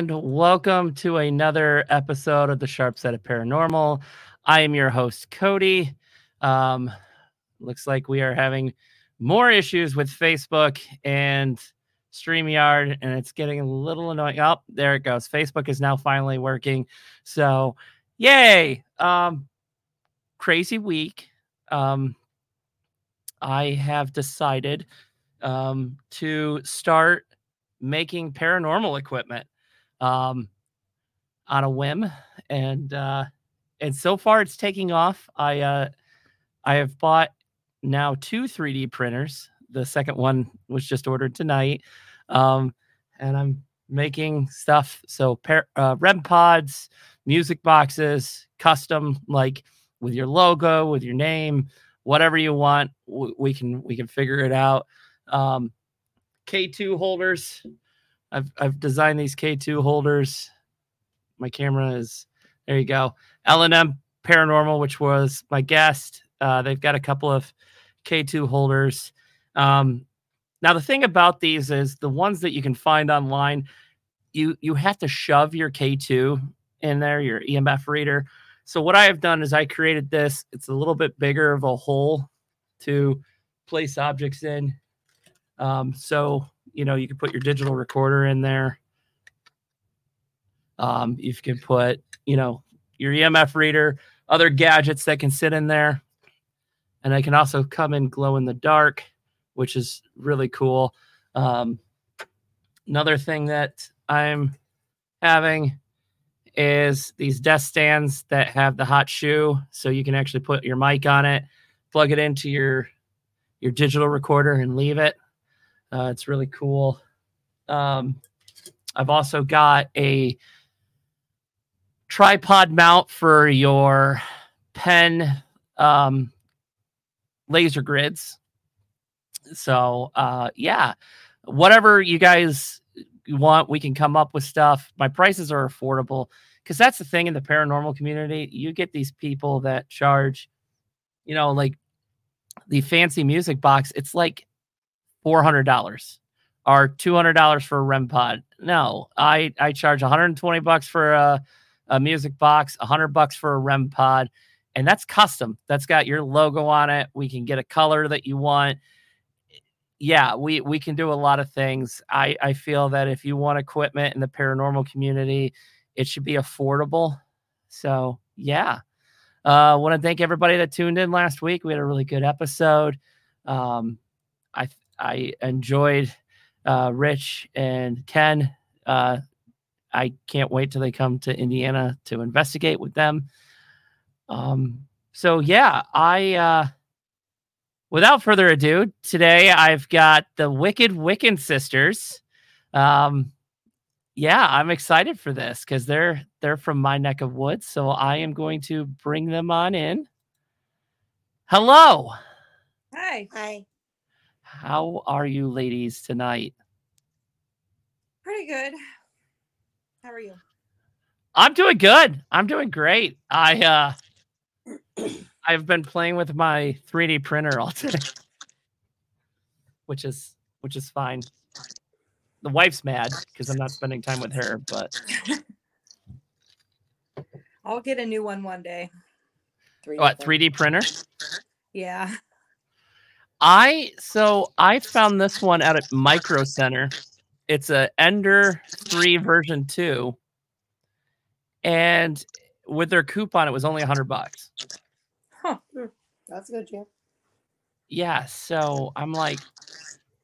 and welcome to another episode of the Sharp Set of Paranormal. I am your host, Cody. Um, looks like we are having more issues with Facebook and StreamYard, and it's getting a little annoying. Oh, there it goes. Facebook is now finally working. So, yay! Um, crazy week. Um, I have decided um, to start making paranormal equipment um, on a whim, and uh, and so far it's taking off. I uh, I have bought now two 3D printers. The second one was just ordered tonight, um, and I'm making stuff. So par- uh, REM pods, music boxes, custom like with your logo, with your name, whatever you want. W- we can we can figure it out. Um, K2 holders. I've I've designed these K2 holders. My camera is there. You go. L&M Paranormal, which was my guest. Uh, they've got a couple of K2 holders. Um, now the thing about these is the ones that you can find online, you you have to shove your K2 in there, your EMF reader. So what I have done is I created this. It's a little bit bigger of a hole to place objects in. Um, so you know you can put your digital recorder in there. Um, you can put you know your EMF reader, other gadgets that can sit in there, and they can also come in glow in the dark, which is really cool. Um, another thing that I'm having is these desk stands that have the hot shoe, so you can actually put your mic on it, plug it into your your digital recorder, and leave it. Uh, it's really cool. Um, I've also got a tripod mount for your pen um, laser grids. So, uh, yeah, whatever you guys want, we can come up with stuff. My prices are affordable because that's the thing in the paranormal community. You get these people that charge, you know, like the fancy music box. It's like four hundred dollars or two hundred dollars for a REM pod. No, I I charge one hundred and twenty bucks for a, a music box, hundred bucks for a REM pod, and that's custom. That's got your logo on it. We can get a color that you want. Yeah, we we can do a lot of things. I I feel that if you want equipment in the paranormal community, it should be affordable. So yeah. I uh, want to thank everybody that tuned in last week. We had a really good episode. Um, I I enjoyed uh, Rich and Ken. Uh, I can't wait till they come to Indiana to investigate with them. Um, so yeah, I uh, without further ado, today I've got the Wicked Wiccan sisters. Um, yeah, I'm excited for this because they're they're from my neck of woods. So I am going to bring them on in. Hello. Hi. Hi. How are you ladies tonight? Pretty good. How are you? I'm doing good. I'm doing great. I uh I've been playing with my 3D printer all day. which is which is fine. The wife's mad because I'm not spending time with her, but I'll get a new one one day. 3D what 3D printer? Yeah. I so I found this one out at Micro Center. It's a Ender 3 version 2. And with their coupon it was only a 100 bucks. Huh. That's a good, Jim. Yeah, so I'm like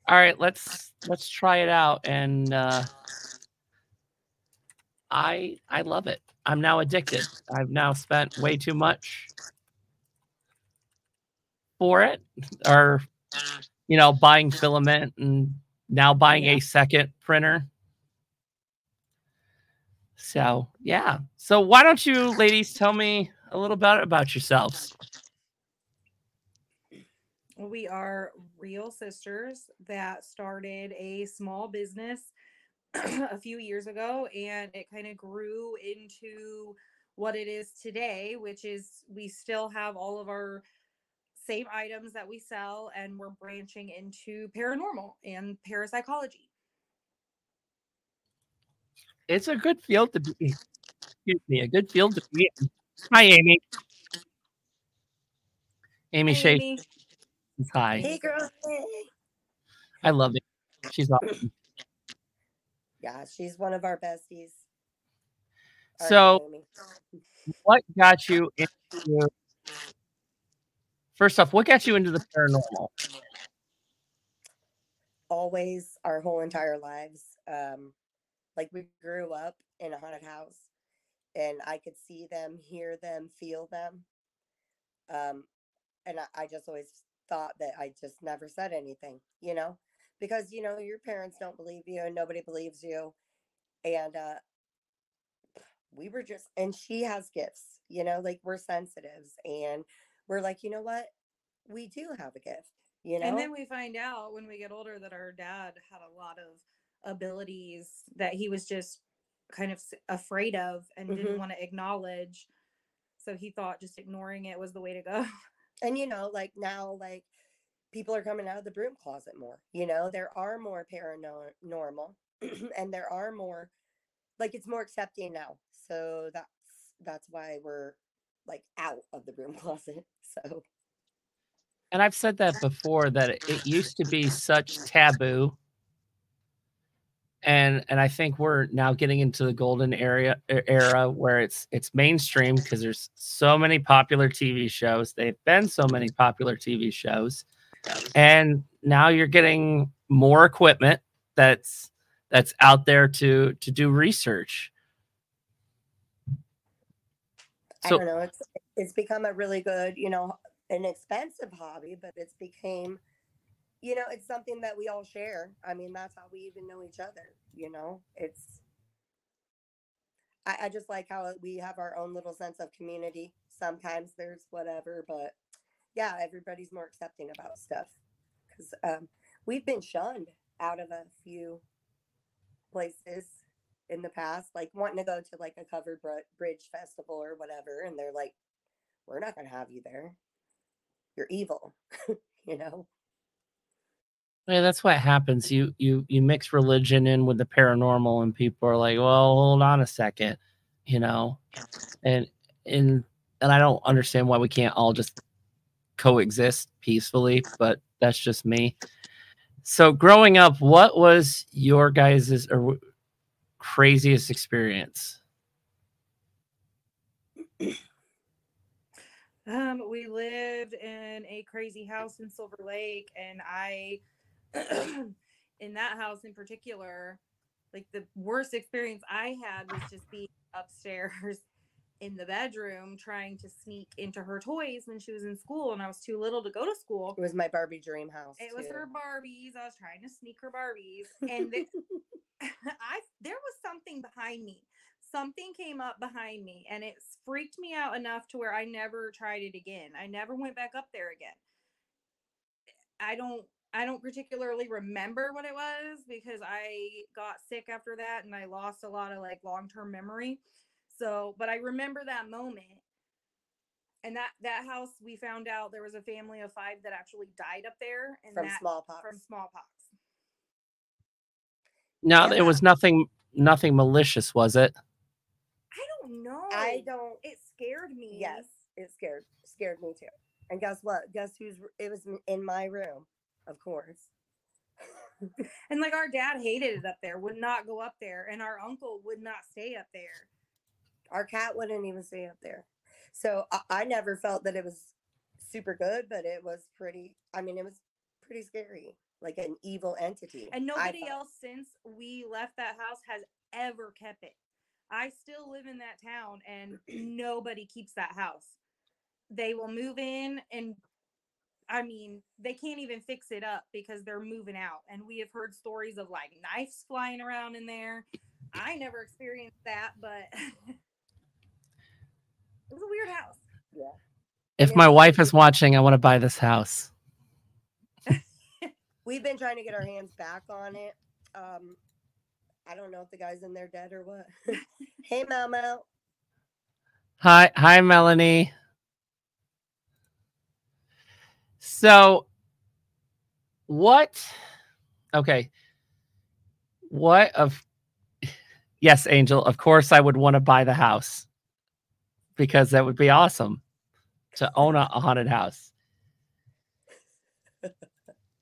all right, let's let's try it out and uh I I love it. I'm now addicted. I've now spent way too much for it or you know buying filament and now buying a second printer. So yeah. So why don't you ladies tell me a little bit about yourselves? We are real sisters that started a small business a few years ago and it kind of grew into what it is today, which is we still have all of our same items that we sell and we're branching into paranormal and parapsychology. it's a good field to be. Excuse me, a good field to be. in. Hi, Amy. Amy Hey, Shea. Amy. Hi. Hey, girl. Hey. I love it. She's awesome. Yeah, she's one of our besties. Our So- Amy. What got you into? First off, what got you into the paranormal? always our whole entire lives. Um, like we grew up in a haunted house and I could see them, hear them, feel them. Um, and I, I just always thought that I just never said anything, you know, because you know your parents don't believe you and nobody believes you. And uh we were just and she has gifts, you know, like we're sensitives and we're like, you know what? We do have a gift, you know. And then we find out when we get older that our dad had a lot of abilities that he was just kind of afraid of and didn't Mhm. want to acknowledge. So he thought just ignoring it was the way to go. and you know like now like people are coming out of the broom closet more you know there are more paranormal and there are more like it's more accepting now so that's that's why we're like out of the broom closet so And I've said that before that it- used to be such taboo. And and I think we're now getting into the golden area era where it's it's mainstream because there's so many popular TV shows. They've been so many popular TV shows. And now you're getting more equipment that's that's out there to to do research. I So- don't know it's it's become a really good you know an expensive hobby but it's became you know it's something that we all share. I mean that's how we even know each other you know? It's I, I just like how we have our own little sense of community. Sometimes there's whatever but yeah everybody's more accepting about stuff because um, we've been shunned out of a few places in the past like wanting to go to like a covered br- bridge festival or whatever and they're like we're not going to have you there you're evil you know Yeah, that's what happens. You you you mix religion in with the paranormal, and people are like, "Well, hold on a second, you know," and and and I don't understand why we can't all just coexist peacefully. But that's just me. So, growing up, what was your guys's or craziest experience? Um, we lived in a crazy house in Silver Lake, and I, in that house in particular, like the worst experience I had was just being upstairs in the bedroom trying to sneak into her toys when she was in school, and I was too little to go to school. it was my barbie dream house It was her Barbies. I was trying to sneak her Barbies, and I there was something behind me. Something came up behind me, and it freaked me out enough to where I never tried it again. I never went back up there again. I don't. I don't particularly remember what it was because I got sick after that and I lost a lot of like long term memory. So, but I remember that moment. And that that house, we found out there was a family of five that actually died up there, and from that smallpox from smallpox. No, Yeah. it was nothing nothing malicious, was it? I don't know. i don't It scared me. yes it scared scared me too and guess what guess who's it was in my room of course And like our dad hated it up there, would not go up there, and our uncle would not stay up there. Our cat wouldn't even stay up there so I, I never felt that it was super good but it was pretty i mean it was pretty scary like an evil entity And nobody else since we left that house has ever kept it. I still live in that town and nobody keeps that house. They will move in and I mean, they can't even fix it up because they're moving out. And we have heard stories of like knives flying around in there. I never experienced that, but it was a weird house. yeah If Yeah. my wife is watching, I want to buy this house. we've been trying to get our hands back on it um i don't know if the guy's in there dead or what hey Mel Mel. Hi, hi, Melanie. So, what? Okay, what of Yes, Angel. Of course, I would want to buy the house because that would be awesome to own a, a haunted house.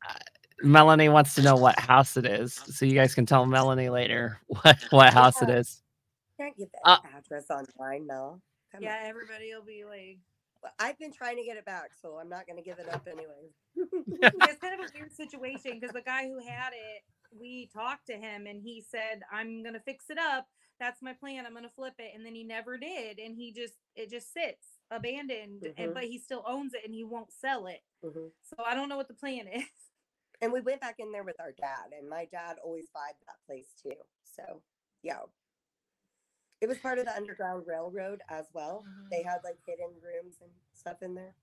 Uh, Melanie wants to know what house it is, so you guys can tell Melanie later what what house it is. Can't get that Uh, address online, no. Come Yeah, on. everybody will be like, Well, I've been trying to get it back, so I'm not going to give it up anyway. it's kind of a weird situation because the guy who had it, we talked to him and he said, I'm gonna fix it up. That's my plan. I'm gonna flip it. And then he never did. And he just it just sits abandoned and Mhm. but he still owns it and he won't sell it. Mhm. So I don't know what the plan is. And we went back in there with our dad, and my dad always vibed that place too. So, yeah. It was part of the Underground Railroad as well. They had like hidden rooms and stuff in there.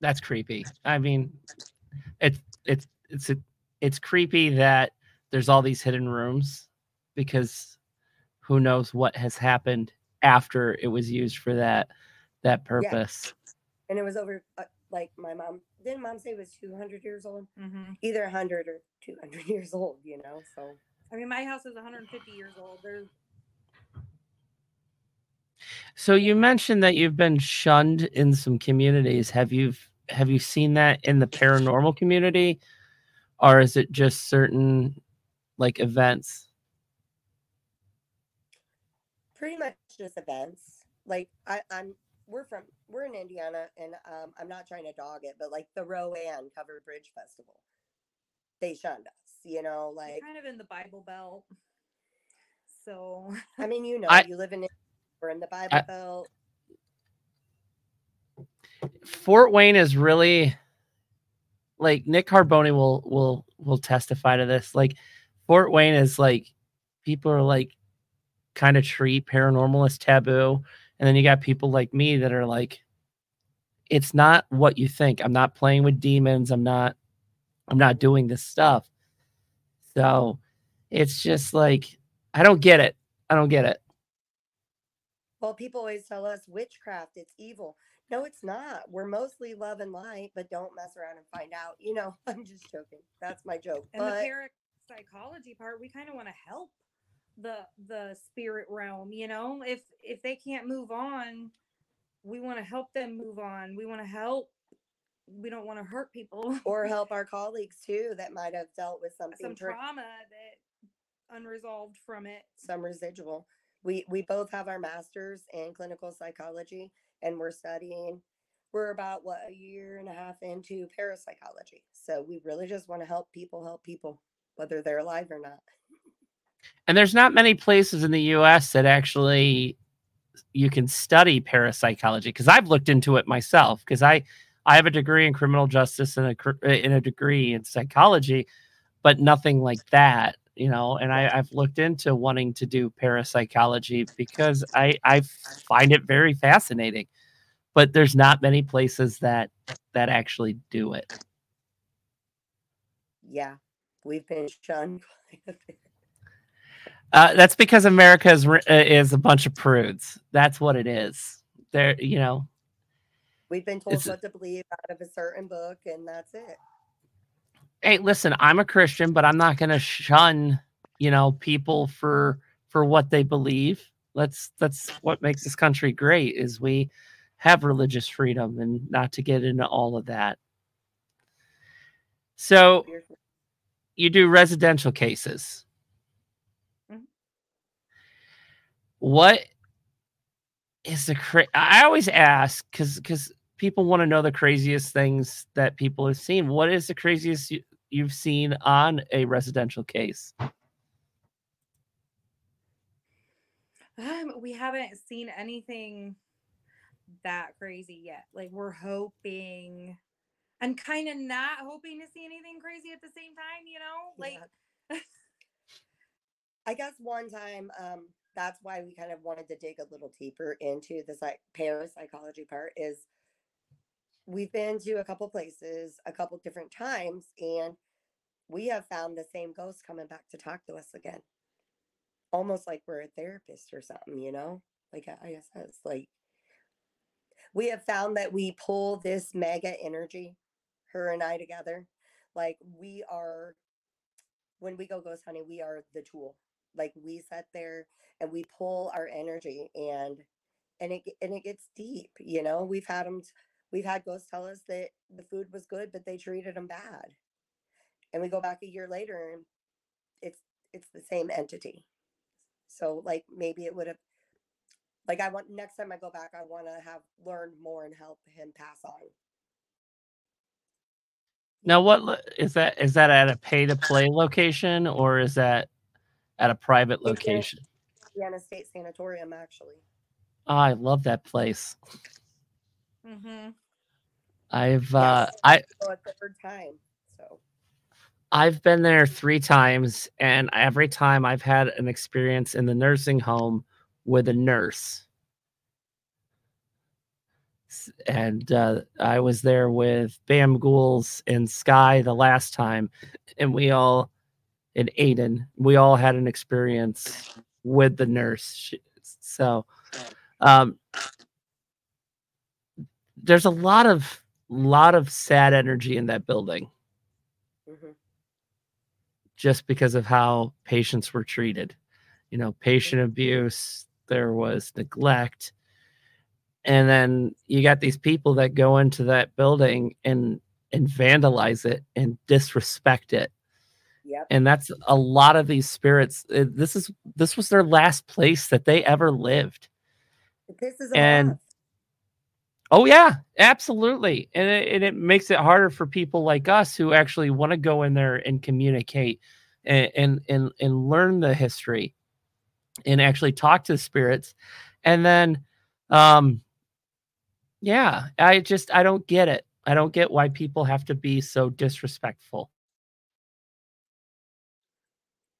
That's creepy. I mean, it's it's it's it's creepy that there's all these hidden rooms because who knows what has happened after it was used for that that purpose. And it was over, uh, like my mom, didn't mom say it was 200 years old? Mm-hmm. Either 100 or 200 years old, you know? So, I mean, my house is 150 years old. There's So you mentioned that you've been shunned in some communities. Have you have you seen that in the paranormal community, or is it just certain like events? Pretty much just events. Like, I, I'm, we're from, we're in Indiana, and um, I'm not trying to dog it, but like the Rowan Covered Bridge Festival, they shunned us, you know? we're Like, kind of in the Bible Belt. So I mean, you know, I- you live in, we're in the Bible Belt. Fort Wayne is really like Nick Carboni will will will testify to this. Like Fort Wayne is like people are like kind of treat paranormal as taboo, and then you got people like me that are like, it's not what you think. I'm not playing with demons. I'm not. I'm not doing this stuff. So it's just like I don't get it. I don't get it. Well, people always tell us witchcraft, it's evil. No, it's not. We're mostly love and light, but don't mess around and find out. You know, I'm just joking. That's my joke. and the But parapsychology part, we kind of want to help the the spirit realm. You know, if if they can't move on, we want to help them move on. We want to help. We don't want to hurt people. or help our colleagues too that might have dealt with something Some per- trauma that unresolved from it. some residual. We we both have our masters in clinical psychology and we're studying we're about what a year and a half into parapsychology. So we really just want to help people help people whether they're alive or not. And there's not many places in the US that actually you can study parapsychology because I've looked into it myself because I I have a degree in criminal justice and a uh, a degree in psychology, but nothing like that, you know. And I, I've looked into wanting to do parapsychology because I I find it very fascinating, but there's not many places that that actually do it. Yeah. We've been shunned quite a bit. Uh, that's because America is uh, is a bunch of prudes. That's what it is. There, you know. We've been told what to believe out of a certain book and that's it. Hey, listen, I'm a Christian, but I'm not going to shun, you know, people for for what they believe. Let's that's what makes this country great is we have religious freedom and not to get into all of that. So you do residential cases. What is the cra- I always ask because because people want to know the craziest things that people have seen. What is the craziest you, you've seen on a residential case? Um, we haven't seen anything that crazy yet. Like we're hoping and kind of not hoping to see anything crazy at the same time, you know? Like Yeah. I guess one time, um, that's why we kind of wanted to dig a little deeper into the psych- parapsychology part is we've been to a couple places a couple different times and we have found the same ghost coming back to talk to us again. Almost like we're a therapist or something you know? Like i I guess that's like we have found that we pull this mega energy her and i together like we are when we go ghost hunting we are the tool like we sit there and we pull our energy and and it and it gets deep you know? We've had them we've had ghosts tell us that the food was good but they treated them bad. And we go back a year later and it's it's the same entity. So like maybe it would have like i want next time i go back i want to have learned more and help him pass on. Now, what is that is that at a pay to play location or is that at a private It's a- location? Indiana State Sanatorium, actually. Oh, I love that place. Mm-hmm. I've uh, Yes. I So a third time. So I've been there three times, and every time I've had an experience in the nursing home with a nurse. And uh, I was there with Bam Ghouls and Sky the last time, and we all, and Aiden, we all had an experience with the nurse. So, um, there's a lot of lot of sad energy in that building mhm. just because of how patients were treated. You know, patient abuse, there was neglect. And then you got these people that go into that building and and vandalize it and disrespect it. Yep. And that's a lot of these spirits. uh, This is this was their last place that they ever lived. Pisses them And-. Oh yeah, absolutely, and it, and it makes it harder for people like us who actually want to go in there and communicate and, and and and learn the history and actually talk to the spirits, and then, um, yeah, I just I don't get it. I don't get why people have to be so disrespectful.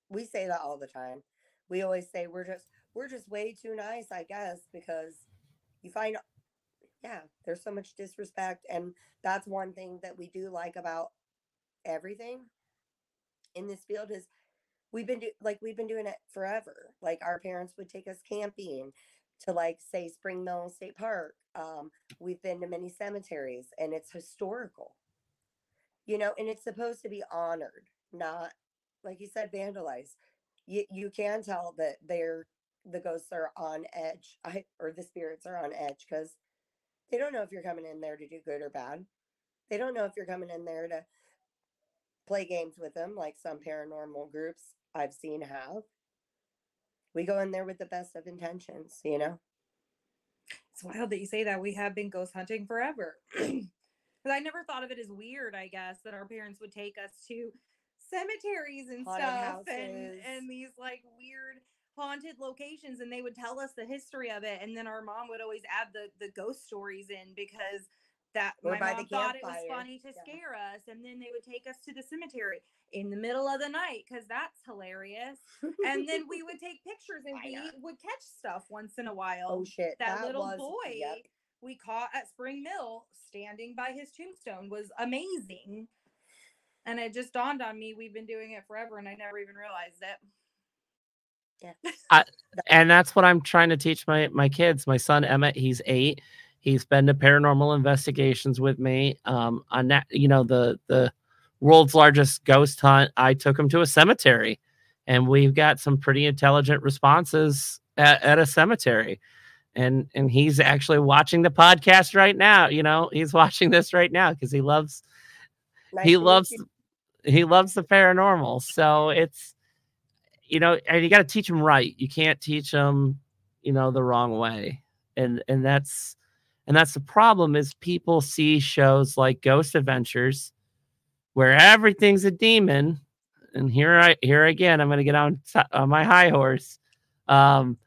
We say that all the time. We always say we're just we're just way too nice, I guess, because you find yeah, there's so much disrespect and that's one thing that we do like about everything in this field is we've been do- like we've been doing it forever. Like our parents would take us camping to like say Spring Mill State Park. Um, we've been to many cemeteries and it's historical. You know, and it's supposed to be honored, not like you said, vandalized. You you can tell that they're the ghosts are on edge, I, or the spirits are on edge because they don't know if you're coming in there to do good or bad. They don't know if you're coming in there to play games with them, like some paranormal groups I've seen have. We go in there with the best of intentions, you know. It's wild that you say that. We have been ghost hunting forever. Because I never thought of it as weird, I guess, that our parents would take us to cemeteries and Haunted stuff and, houses. and these like weird haunted locations and they would tell us the history of it and then our mom would always add the the ghost stories in because that Or my by the mom thought it was funny to Yeah. scare us and then they would take us to the cemetery in the middle of the night because that's hilarious and then we would take pictures and we would catch stuff once in a oh, while oh shit, that, little was, boy yep. we caught at Spring Mill standing by his tombstone was amazing. And it just dawned on me we've been doing it forever and I never even realized it. Yeah. and that's what I'm trying to teach my my kids. My son Emmett, he's eight. He's been to paranormal investigations with me. Um, on that, you know, the the world's largest ghost hunt. I took him to a cemetery, and we've got some pretty intelligent responses at, at a cemetery. And and he's actually watching the podcast right now. You know, he's watching this right now because he loves Nice he loves you. He loves the paranormal. So it's you know and you got to teach them right. You can't teach them you know the wrong way. And and that's and that's the problem is people see shows like ghost adventures where everything's a demon. And here i here again i'm going to get on, t- on my high horse um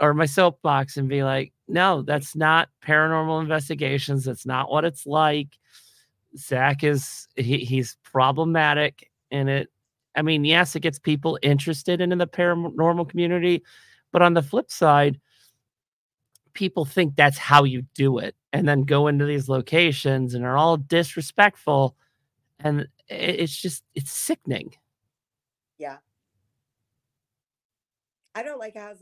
or my soapbox and be like no that's not paranormal investigations. That's not what it's like Zak is he, he's problematic and it I mean, yes, it gets people interested in, in the paranormal community, but on the flip side, people think that's how you do it and then go into these locations and are all disrespectful and it, it's just it's sickening. Yeah. I don't like how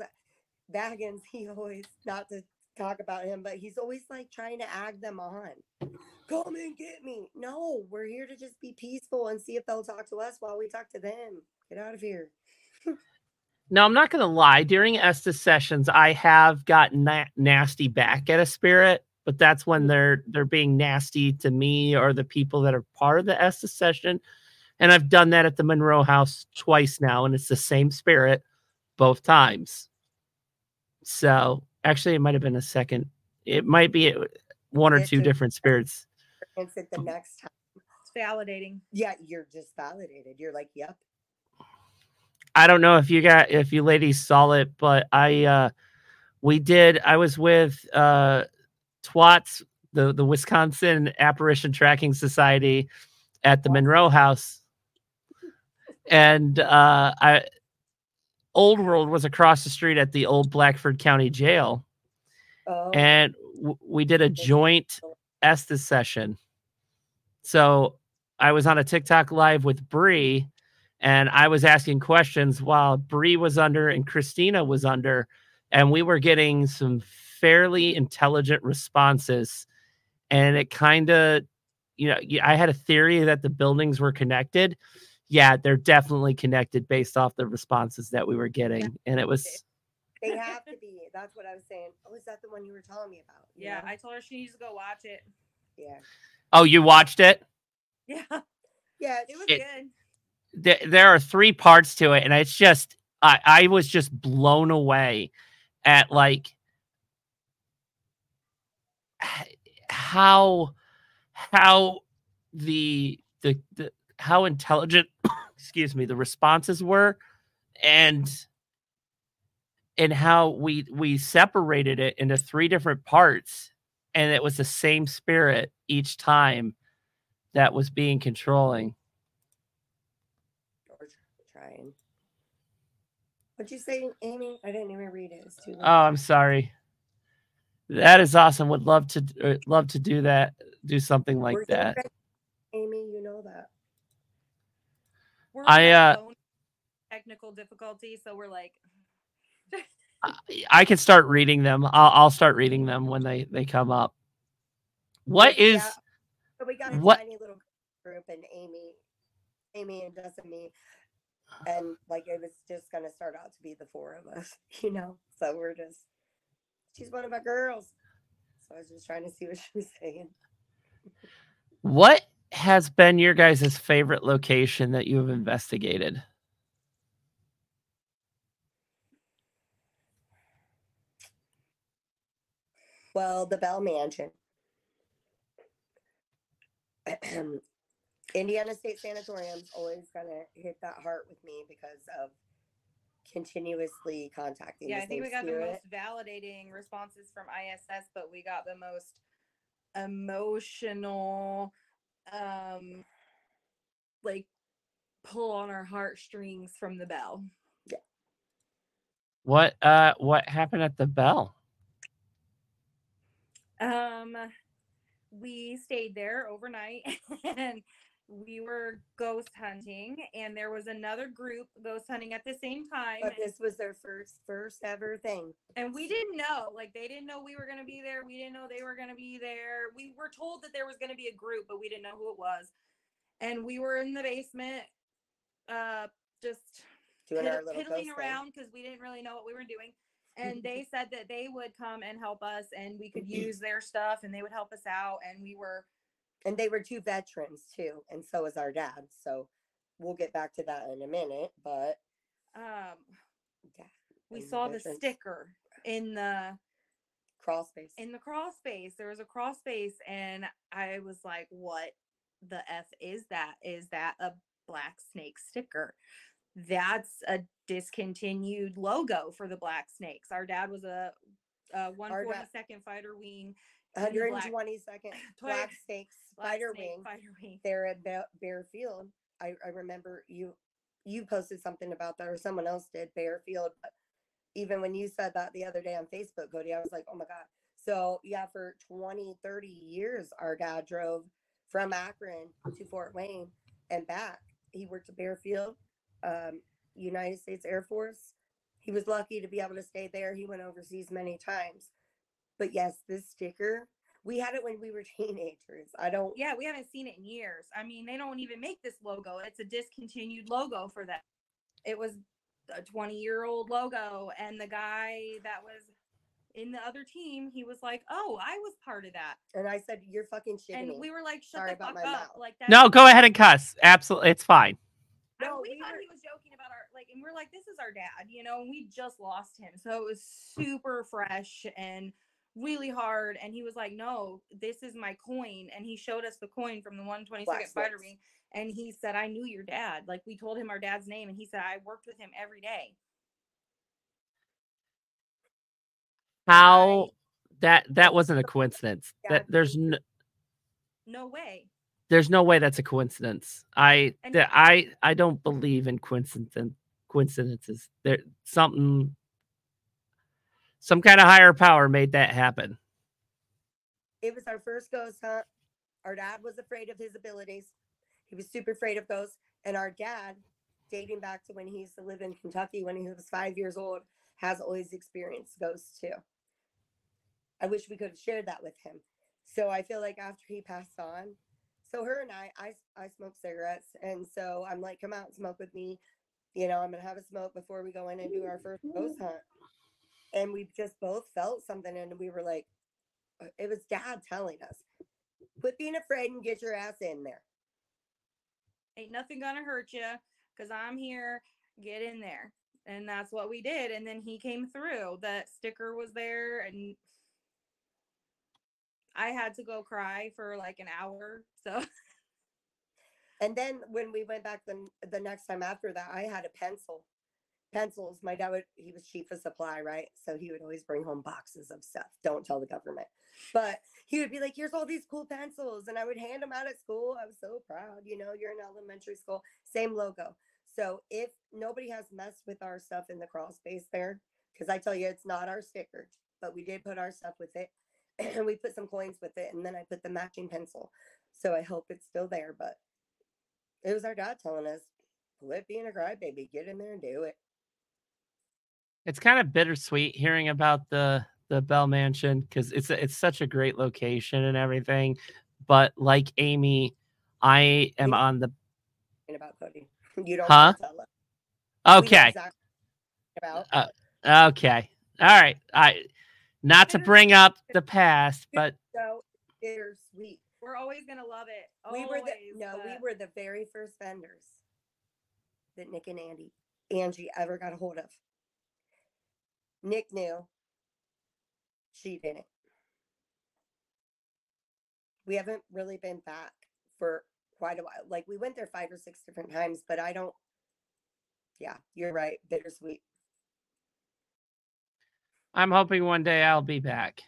Bagans, he always, not to talk about him, but he's always like trying to ag them on. Come and get me. No, we're here to just be peaceful and see if they'll talk to us while we talk to them. Get out of here. Now, I'm not going to lie. During Estes sessions, I have gotten na- nasty back at a spirit, but that's when mm. they're they're being nasty to me or the people that are part of the Estes session. And I've done that at the Monroe House twice now, and it's the same spirit both times. So actually, it might have been a second. It might be one or It's two a- different spirits. The next time. It's validating. Yeah, you're just validated. You're like, yep. I don't know if you got if you ladies saw it, but I uh we did I was with uh Twats, the the Wisconsin Apparition Tracking Society at the Monroe House. And uh I Old World was across the street at the old Blackford County Jail Oh, and w- we did a joint Estes session. So I was on a TikTok live with Bree, and I was asking questions while Bree was under and Christina was under, and we were getting some fairly intelligent responses. And it kind of, you know, I had a theory that the buildings were connected. Yeah, they're definitely connected based off the responses that we were getting, and it was. they have to be. That's what I was saying. Oh, is that the one you were telling me about? you Yeah, know? I told her she needs to go watch it. yeah. Oh, you watched it? Yeah, Yeah, it was It- good. th- there are three parts to it and it's just I, I was just blown away at like how how the the, the how intelligent excuse me the responses were and and how we we separated it into three different parts and it was the same spirit each time that was being controlling trying. What'd you say, Amy? I didn't even read it. It's too late. Oh, I'm sorry. That is awesome. Would love to uh, love to do that. Do something like We're that. Amy, you know that. We're I, uh, technical difficulty, so we're like, I- can start reading them. I'll, I'll start reading them when they they come up. What is? Yeah, So we got a what- tiny little group, and Amy, Amy and me, and like it was just gonna start out to be the four of us, you know. So we're just, she's one of my girls. So I was just trying to see what she was saying. what has been your guys' favorite location that you have mm. investigated? Well, the Bell Mansion. Indiana State Sanatorium's always gonna hit that heart with me because of continuously contacting. yeah, the I think we got spirit. the most validating responses from ISS, but we got the most emotional, um, like pull on our heartstrings from the bell. Yeah. What uh what happened at the bell? Um, we stayed there overnight and we were ghost hunting, and there was another group ghost hunting at the same time. But this was their first first ever thing. and we didn't know like they didn't know we were going to be there we didn't know they were going to be there we were told that there was going to be a group but we didn't know who it was and we were in the basement uh just our piddling around because we didn't really know what we were doing and they said that they would come and help us and we could use their stuff and they would help us out and we were. And they were two veterans too, and so was our dad. So we'll get back to that in a minute. But um yeah, we saw the veterans. sticker in the crawl space. in the crawl space there was a crawl space and i was like what the f is that is that a black snake sticker that's a discontinued logo for the black snakes our dad was a, a 142nd fighter wing in black- 122nd Black black Spider snake Wing. fighter wing There at Baer, Bearfield. I, I remember you you posted something about that, or someone else did Baer Field. But even when you said that the other day on Facebook, Cody, I was like, oh my god. So yeah, for 20, 30 years, our guy drove from Akron to Fort Wayne and back. He worked at Baer Field, um, United States Air Force. He was lucky to be able to stay there. He went overseas many times. But yes, this sticker, we had it when we were teenagers. I don't yeah we haven't seen it in years i mean they don't even make this logo it's a discontinued logo for that it was a 20 year old logo. And the guy that was in the other team, he was like, "Oh, I was part of that," And I said, "You're fucking shitting and me." we were like, "Shut Sorry the about fuck my up!" mouth. Like that. No, go ahead and cuss. Absolutely, it's fine. No, we, we thought were- he was joking about our like, and we're like, "This is our dad," you know. And we just lost him, so it was super fresh and really hard. And he was like, "No, this is my coin," and he showed us the coin from the 122nd Blacksnakes. Fighter Wing. And he said, "I knew your dad." Like we told him our dad's name, and he said, "I worked with him every day." How that that wasn't a coincidence. Yeah, That there's no, No way. there's no way that's a coincidence. I that I I don't believe in coincidence coincidences. There something some kind of higher power made that happen. It was our first ghost hunt. Our dad was afraid of his abilities. He was super afraid of ghosts. And our dad, dating back to when he used to live in Kentucky when he was five years old, has always experienced ghosts too. I wish we could have shared that with him. So I feel like after he passed on, so her and I, I, I smoke cigarettes. And so I'm like, come out and smoke with me. You know, I'm going to have a smoke before we go in and do our first ghost hunt. And we just both felt something. And we were like, uh, it was dad telling us, quit being afraid and get your ass in there. ain't nothing gonna hurt you because I'm here. Get in there. And that's what we did. And then he came through. That sticker was there, and I had to go cry for like an hour. So And then when we went back the, the next time after that, I had a pencil. Pencils. My dad would, he was chief of supply, right? So he would always bring home boxes of stuff. Don't tell the government. But he would be like, here's all these cool pencils. And I would hand them out at school. I was so proud. You know, you're in elementary school, same logo. So if nobody has messed with our stuff in the crawl space there, because I tell you, it's not our sticker, but we did put our stuff with it. And we put some coins with it. And then I put the matching pencil. So I hope it's still there. But it was our dad telling us, quit being a crybaby, get in there and do it. It's kind of bittersweet hearing about the the Bell Mansion because it's a- it's such a great location and everything. But like Amy, I am on the about Cody. You don't Huh? have to tell us. We know okay. exactly what uh, about uh, Okay. All right. I not to bring up the past, but so bittersweet. we're always gonna love it. We were the always, no, we were the very first vendors that Nick and Andy, Angie ever got a hold of. Nick knew. She didn't. We haven't really been back for quite a while. Like we went there five or six different times, but I don't. Yeah, you're right. Bittersweet. I'm hoping one day I'll be back.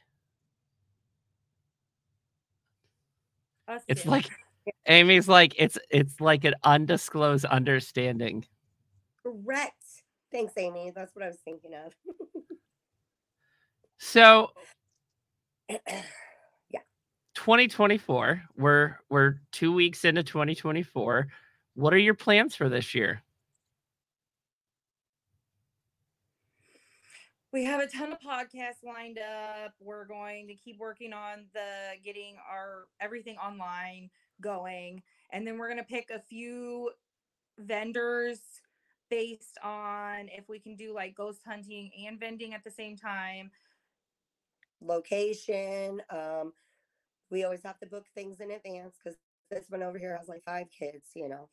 us It's too. like Amy's like it's it's like an undisclosed understanding. Correct. Thanks, Amy. That's what I was thinking of. So yeah. 2024, we're we're 2 weeks into 2024. What are your plans for this year? we have a ton of podcasts lined up. We're going to keep working on the getting our everything online going. And then we're going to pick a few vendors based on if we can do like ghost hunting and vending at the same time. location. Um, we always have to book things in advance because this one over here has like five kids. You know,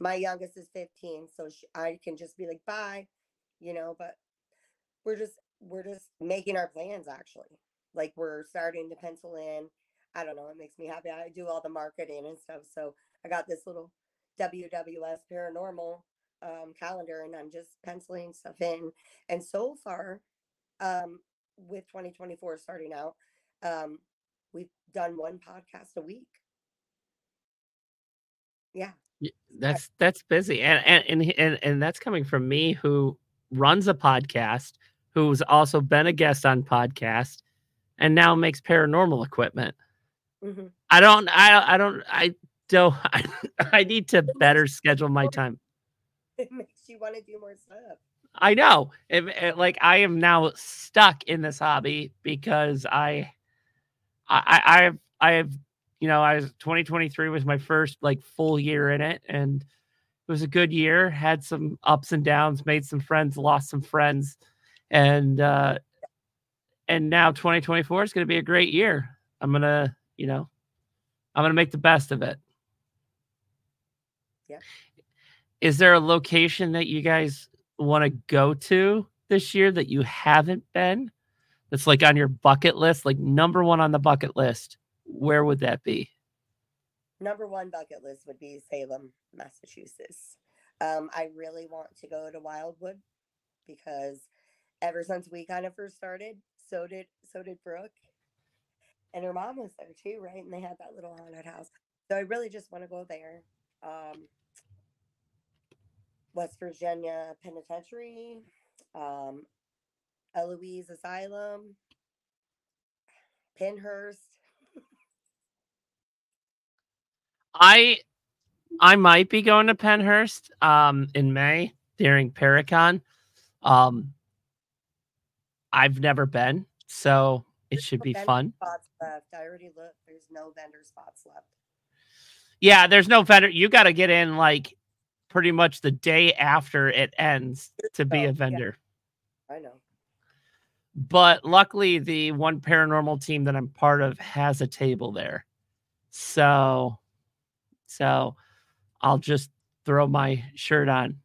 my youngest is 15, so sh I can just be like, bye, you know. But we're just we're just making our plans actually. Like we're starting to pencil in. I don't know. It makes me happy. I do all the marketing and stuff. So I got this little WWS paranormal um, calendar, and I'm just penciling stuff in. And so far, um, with 2024 starting out, um, we've done one podcast a week. Yeah, That's that's busy, and and and and, and that's coming from me who runs a podcast, who's also been a guest on podcast, and now makes paranormal equipment. hmm I don't, I I don't, I don't, I, I need to better schedule my time. it makes you want to do more stuff. I know, If- eh, like I am now stuck in this hobby because I, I, I I have, you know, I was 2023 was my first like full year in it, and it was a good year. Had some ups and downs, made some friends, lost some friends, and uh, and now 2024 is going to be a great year. I'm gonna, you know, I'm gonna make the best of it. Yeah. Is there a location that you guys want to go to this year that you haven't been? That's like on your bucket list, like number one on the bucket list. Where would that be? Number one bucket list would be Salem, Massachusetts. Um, I really want to go to Wildwood because ever since we kind of first started, so did so did Brooke. And her mom was there too, right? And they had that little haunted house. So I really just want to go there. Um, West Virginia Penitentiary, um, Eloise Asylum, Pennhurst. I I might be going to Pennhurst um in May during Paracon. Um I've never been, so it should be fun. Spots left. I already looked. There's no vendor spots left. Yeah, there's no vendor. You got to get in like pretty much the day after it ends to be Oh, a yeah. vendor. I know. But luckily, the one paranormal team that I'm part of has a table there, so so I'll just throw my shirt on,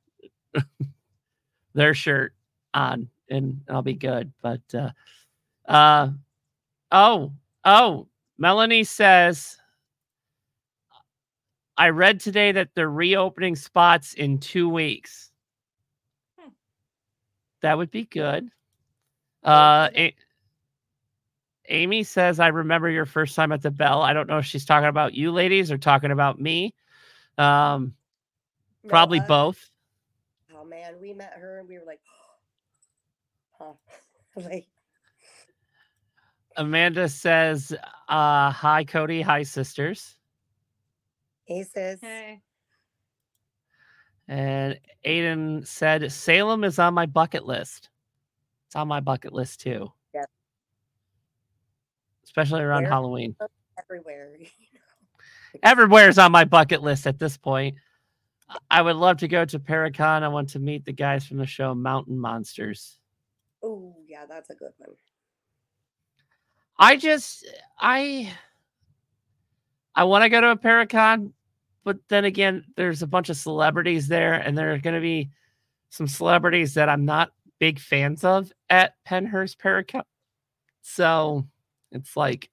their shirt on, and I'll be good. But uh, uh, oh oh, Melanie says. I read today that they're reopening spots in two weeks. Hmm. That would be good. Uh. A- Amy says, I remember your first time at the Bell. I don't know if she's talking about you ladies or talking about me. Um, No, probably us- both. Oh man, we met her and we were like, huh. like, Amanda says, uh, Hi, Cody. Hi, sisters. Aces. Hey. And Aiden said, Salem is on my bucket list. It's on my bucket list too. Yep. Especially around Where? Halloween. Oh, everywhere. you know. everywhere's on my bucket list at this point. I would love to go to Paracon. I want to meet the guys from the show Mountain Monsters. Oh yeah, that's a good one. I just I I want to go to a Paracon, but then again, there's a bunch of celebrities there, and there are going to be some celebrities that I'm not big fans of at Pennhurst Paracon. So it's like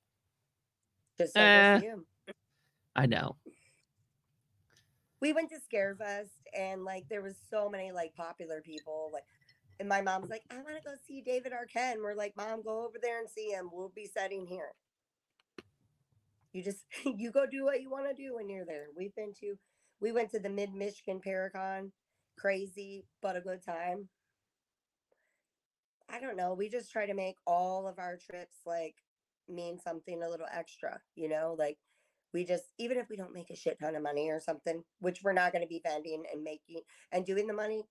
Just Eh. go see 'em. I know. We went to Scarefest and like there was so many like popular people like and my mom's like, I want to go see David Arquette. And we're like, Mom, go over there and see him. We'll be sitting here. You just you go do what you want to do when you're there. We've been to we went to the mid Michigan Paracon. Crazy, but a good time. I don't know. We just try to make all of our trips like mean something a little extra, you know, like we just even if we don't make a shit ton of money or something, which we're not going to be vending and making and doing the money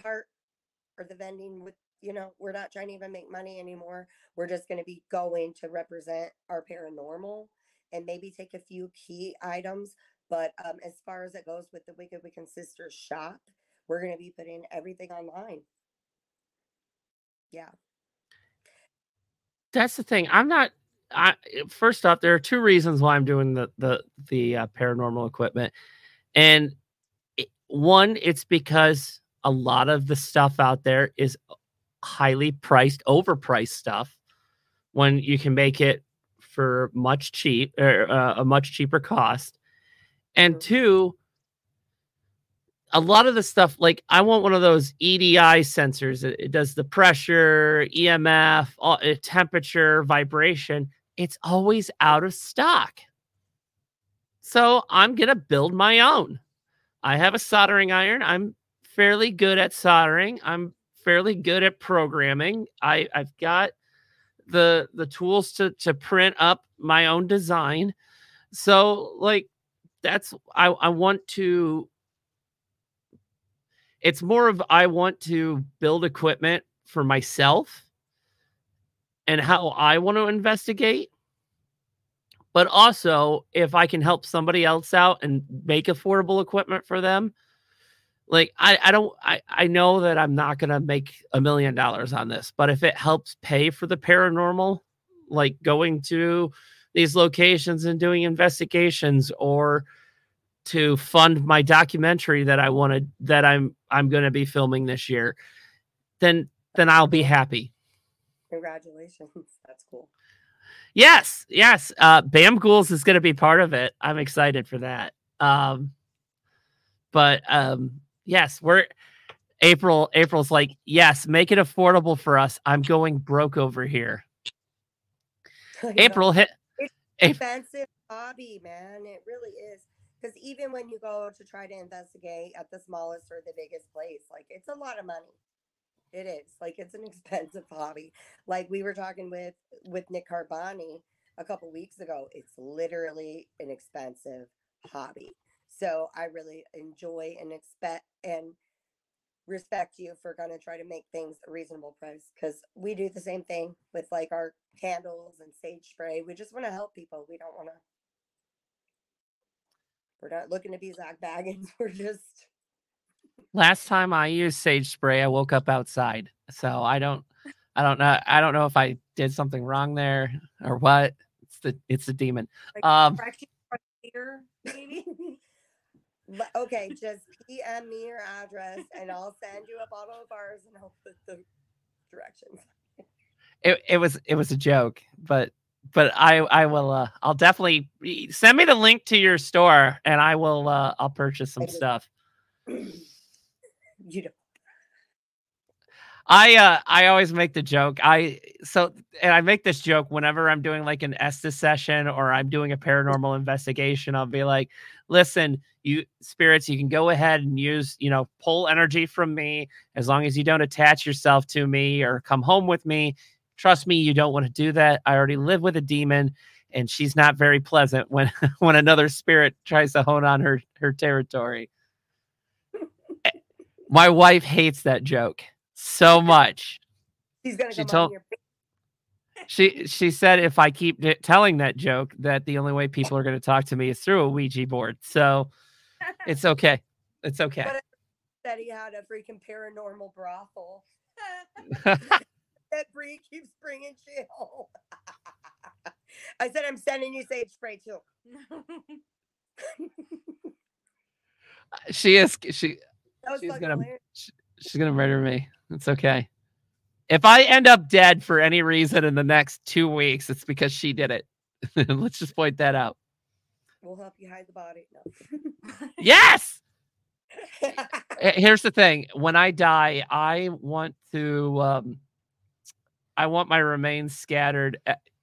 part or the vending with you know, we're not trying to even make money anymore. We're just going to be going to represent our paranormal and maybe take a few key items. But um, as far as it goes with the Wicked Wiccan Sisters shop, we're going to be putting everything online. Yeah. that's the thing. I'm not. I first off, there are two reasons why I'm doing the the the uh, paranormal equipment, and it- one, it's because a lot of the stuff out there is highly priced, overpriced stuff. When you can make it for much cheap or uh, a much cheaper cost, and two, a lot of the stuff like I want one of those EDI sensors. It, it does the pressure, EMF, all, uh, temperature, vibration. It's always out of stock. So I'm gonna build my own. I have a soldering iron. I'm fairly good at soldering. I'm fairly good at programming. I, I've got the the tools to to print up my own design. So like that's I, I want to it's more of I want to build equipment for myself and how I want to investigate. But also, if I can help somebody else out and make affordable equipment for them, like I, I don't I, I know that I'm not gonna make a million dollars on this, but if it helps pay for the paranormal, like going to these locations and doing investigations or to fund my documentary that I wanted that I'm I'm gonna be filming this year, then then I'll be happy. Congratulations. That's cool. Yes, yes. Uh Bam Ghouls is gonna be part of it. I'm excited for that. Um but um yes, we're April. April's like, yes, make it affordable for us. I'm going broke over here. April hit. It's expensive hobby, man. It really is. Because even when you go to try to investigate at the smallest or the biggest place, like it's a lot of money. It is like it's an expensive hobby. Like we were talking with with Nick Carboni a couple weeks ago. It's literally an expensive hobby. So I really enjoy and expect and respect you for going to try to make things a reasonable price because we do the same thing with like our candles and sage spray. We just want to help people. We don't want to. We're not looking to be Zak Bagans. We're just. Last time I used sage spray, I woke up outside. So I don't, I don't know. I don't know if I did something wrong there or what. It's the, it's the demon. Like, Um, here, maybe. But- okay, just PM me your address and I'll send you a bottle of ours and I'll put the directions. it, it was it was a joke but but i i will uh i'll definitely send me the link to your store and i will uh i'll purchase some stuff. You know, i uh i always make the joke i so and i make this joke whenever i'm doing like an estes session or i'm doing a paranormal investigation i'll be like listen you spirits you can go ahead and use you know pull energy from me as long as you don't attach yourself to me or come home with me. Trust me you don't want to do that. I already live with a demon and she's not very pleasant when when another spirit tries to hone on her her territory. Eh, my wife hates that joke so much. He's gonna She told- she she said if i keep telling that joke that the only way people are going to talk to me is through a ouija board. So it's okay. It's okay. But- that he had a freaking paranormal brothel. That Bree keeps bringing shit home. I said I'm sending you sage spray too. she is she She's gonna- hilarious. she's gonna murder me. It's okay. If i end up dead for any reason in the next two weeks it's because she did it. Let's just point that out We'll help you hide the body. yes! No. Uh, here's the thing. When i die i want to um i want my remains scattered.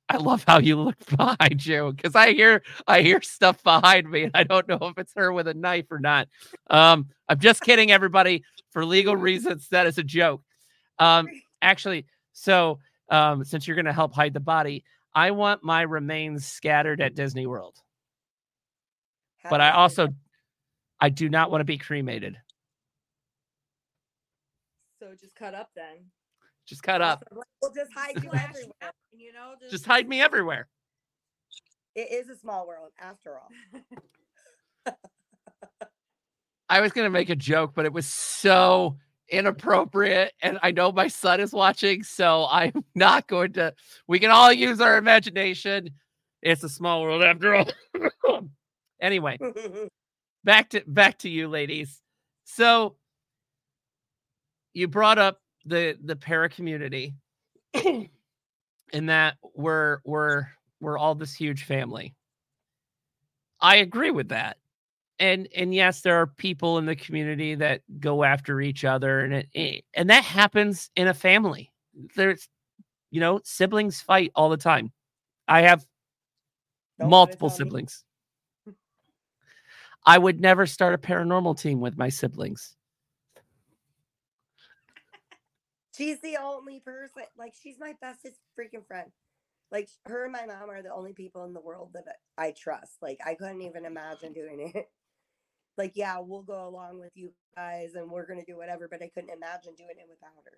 I love how you look behind you because i hear i hear stuff behind me and i don't know if it's her with a knife or not. Um i'm just kidding everybody. For legal reasons that is a joke. Um actually so um since you're going to help hide the body i want my remains scattered at disney world but i also i do not want to be cremated so just cut up then. just cut up We'll just hide you everywhere. You know, just, just hide me everywhere It is a small world after all. I was gonna make a joke, but it was so inappropriate, and I know my son is watching, so I'm not going to. We can all use our imagination. It's a small world after all. anyway, back to back to you, ladies. So you brought up the the para community, in that we're we're we're all this huge family. I agree with that. And and yes there are people in the community that go after each other and it, it- and that happens in a family. There's you know siblings fight all the time. I have Don't multiple siblings i would never start a paranormal team with my siblings She's the only person, like, she's my bestest freaking friend. Like, her and my mom are the only people in the world that I trust. Like, I couldn't even imagine doing it. Like, yeah, we'll go along with you guys and we're going to do whatever, but I couldn't imagine doing it without her.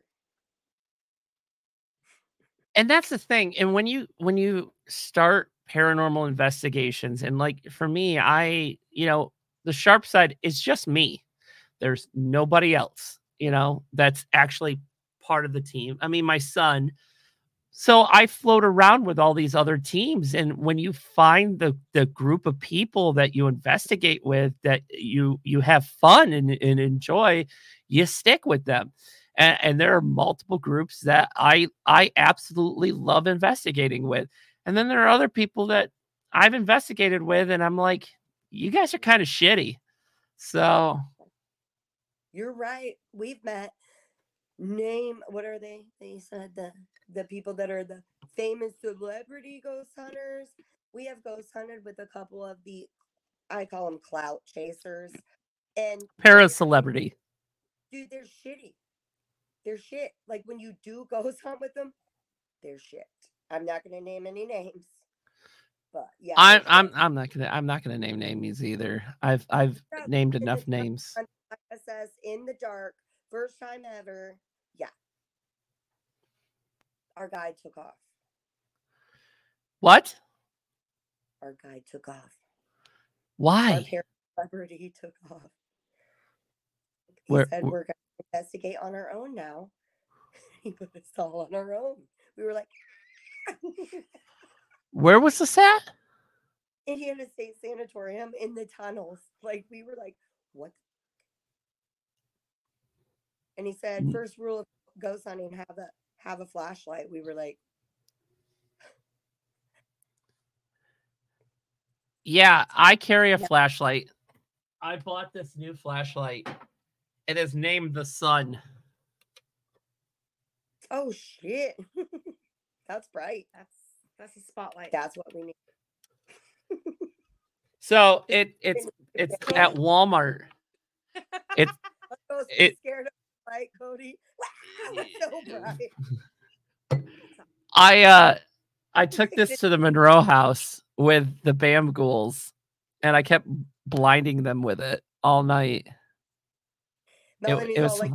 and that's the thing and when you when you start paranormal investigations and like for me i you know the sharp side is just me There's nobody else, you know, that's actually part of the team. I mean, my son. So I float around with all these other teams, and when you find the the group of people that you investigate with, that you you have fun and, and enjoy, you stick with them. And, and there are multiple groups that I I absolutely love investigating with, and then there are other people that I've investigated with, and I'm like, you guys are kind of shitty. So You're right. We've met. Name what are they? They said the the people that are the famous celebrity ghost hunters. We have ghost hunted with a couple of the I call them clout chasers. And para celebrity. dude, they're shitty. They're shit. Like when you do ghost hunt with them, they're shit. I'm not gonna name any names. But yeah. I'm I'm. I'm not gonna I'm not gonna name names either. I've I've named enough names. ISS in the dark, first time ever. Yeah. Our guide took off. What? Our guide took off. Why? parent celebrity took off. He Where- said we're gonna investigate on our own now. He put us all on our own. We were like Where was this at? Indiana State Sanatorium in the tunnels. Like we were like, what? And he said, Mm. first rule of ghost hunting, have a have a flashlight. We were like, Yeah, I carry a Yeah. flashlight. I bought this new flashlight. It is named the Sun. oh shit. That's bright. That's that's a spotlight. That's what we need. So it it's it's at Walmart. It's I it- scared of the light, Cody. It's so bright. I uh I took this to the Monroe house with the Bam ghouls and I kept blinding them with it all night. It, Melanie's it all was like,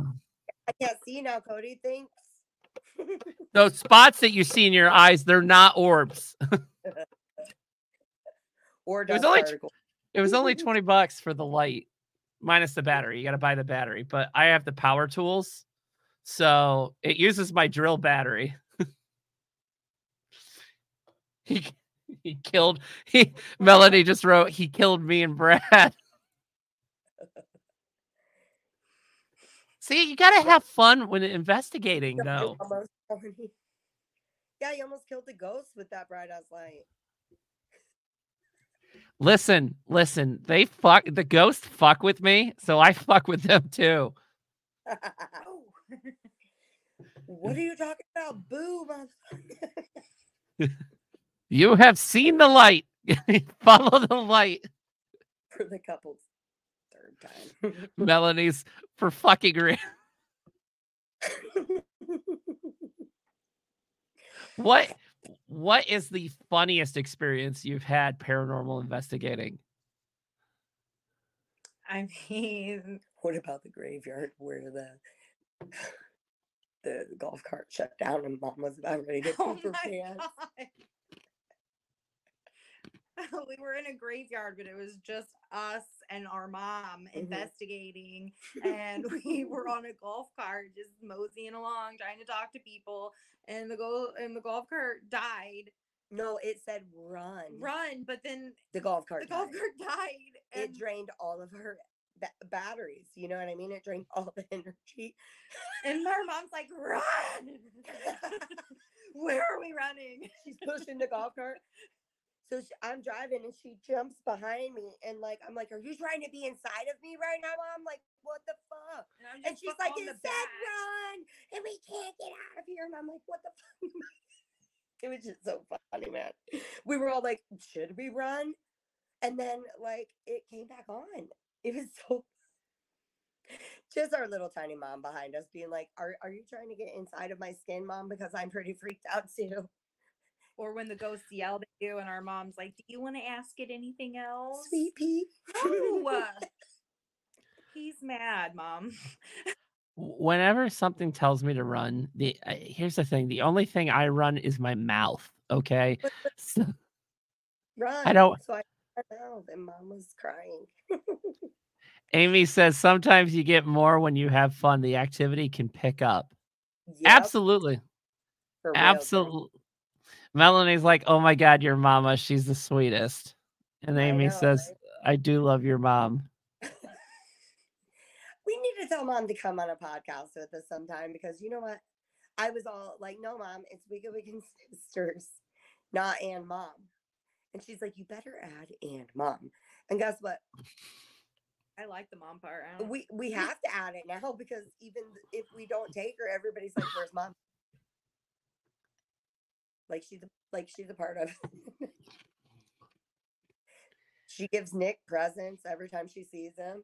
I can't see now, Cody. Thanks. those spots that you see in your eyes, they're not orbs. or It was only tw- particle. It was only 20 bucks for the light minus the battery. You got to buy the battery, but I have the power tools. So it uses my drill battery. he he killed he Melanie just wrote he killed me and Brad. See, you got to have fun when investigating though. yeah, you almost killed the ghost with that bright ass light. Listen, listen, they fuck the ghosts fuck with me, so I fuck with them too. What are you talking about? Boo. You have seen the light. Follow the light. For the couple's Melanie's for fucking real. What what is the funniest experience you've had paranormal investigating? I mean, what about the graveyard where the the golf cart shut down and mom was about ready to oh poop her pants? we were in a graveyard, but it was just us and our mom Mhm. investigating. And we were on a golf cart just moseying along, trying to talk to people. And the go and the golf cart died. No, it said run. Run, but then The golf cart. the golf died. cart died. It drained all of her ba- batteries. You know what I mean? It drained all the energy. and our mom's like, run. Where are we running? She's pushing the golf cart. So she, I'm driving and she jumps behind me and like I'm like, "Are you trying to be inside of me right now, mom? Like, what the fuck?" And, I'm And she's like, "It said back. run, and we can't get out of here." And I'm like, "What the fuck?" it was just so funny, man. We were all like, "Should we run?" And then like it came back on. It was so. Just our little tiny mom behind us being like, are, are you trying to get inside of my skin, mom? Because I'm pretty freaked out too. Or when the ghost yelled at you, and our mom's like, "Do you want to ask it anything else?" Sweet pea. No. He's mad, mom. Whenever something tells me to run, the uh, here's the thing: the only thing I run is my mouth. Okay, so, Run. don't- So I ran out and mom was crying. Amy says sometimes you get more when you have fun. The activity can pick up. Yep, Absolutely. for real, girl. Absolutely. Melanie's like, oh my God, your mama. She's the sweetest. And I Amy know, says, right? I do love your mom. we need to tell mom to come on a podcast with us sometime because you know what? I was all like, no, mom, it's Wicked Wiccan Sisters, not and mom. And she's like, you better add and mom. And guess what? I like the mom part. We we have to add it now because even if we don't take her, everybody's like, where's mom? Like she's a, like she's a part of. she gives Nick presents every time she sees him.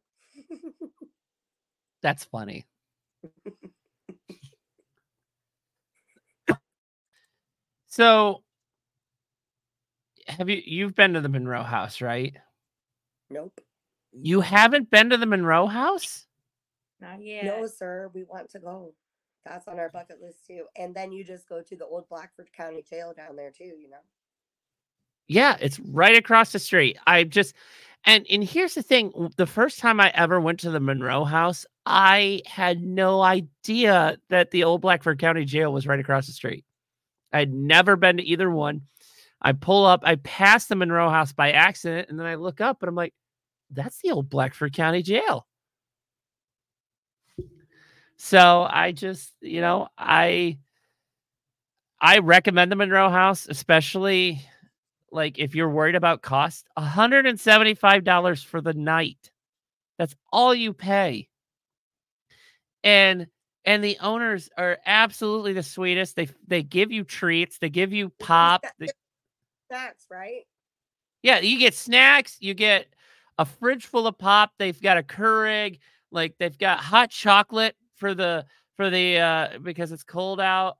That's funny. so have you you've been to the Monroe house, right? nope. You haven't been to the Monroe house? Not yet. No, sir, we want to go. That's on our mm. bucket list too. And then you just go to the old Blackford County Jail down there too, you know. Yeah, it's right across the street. I just and and here's the thing, the first time I ever went to the Monroe house, I had no idea that the old Blackford County jail was right across the street. I'd never been to either one. I pull up, I pass the Monroe house by accident, and then I look up and I'm like, that's the old Blackford County jail. So I just, you know, I I recommend the Monroe house, especially like if you're worried about cost, $175 for the night. That's all you pay. And and the owners are absolutely the sweetest. They they give you treats, they give you pop. they- Snacks, right? yeah, you get snacks, you get a fridge full of pop. They've got a Keurig, like they've got hot chocolate for the for the uh because it's cold out.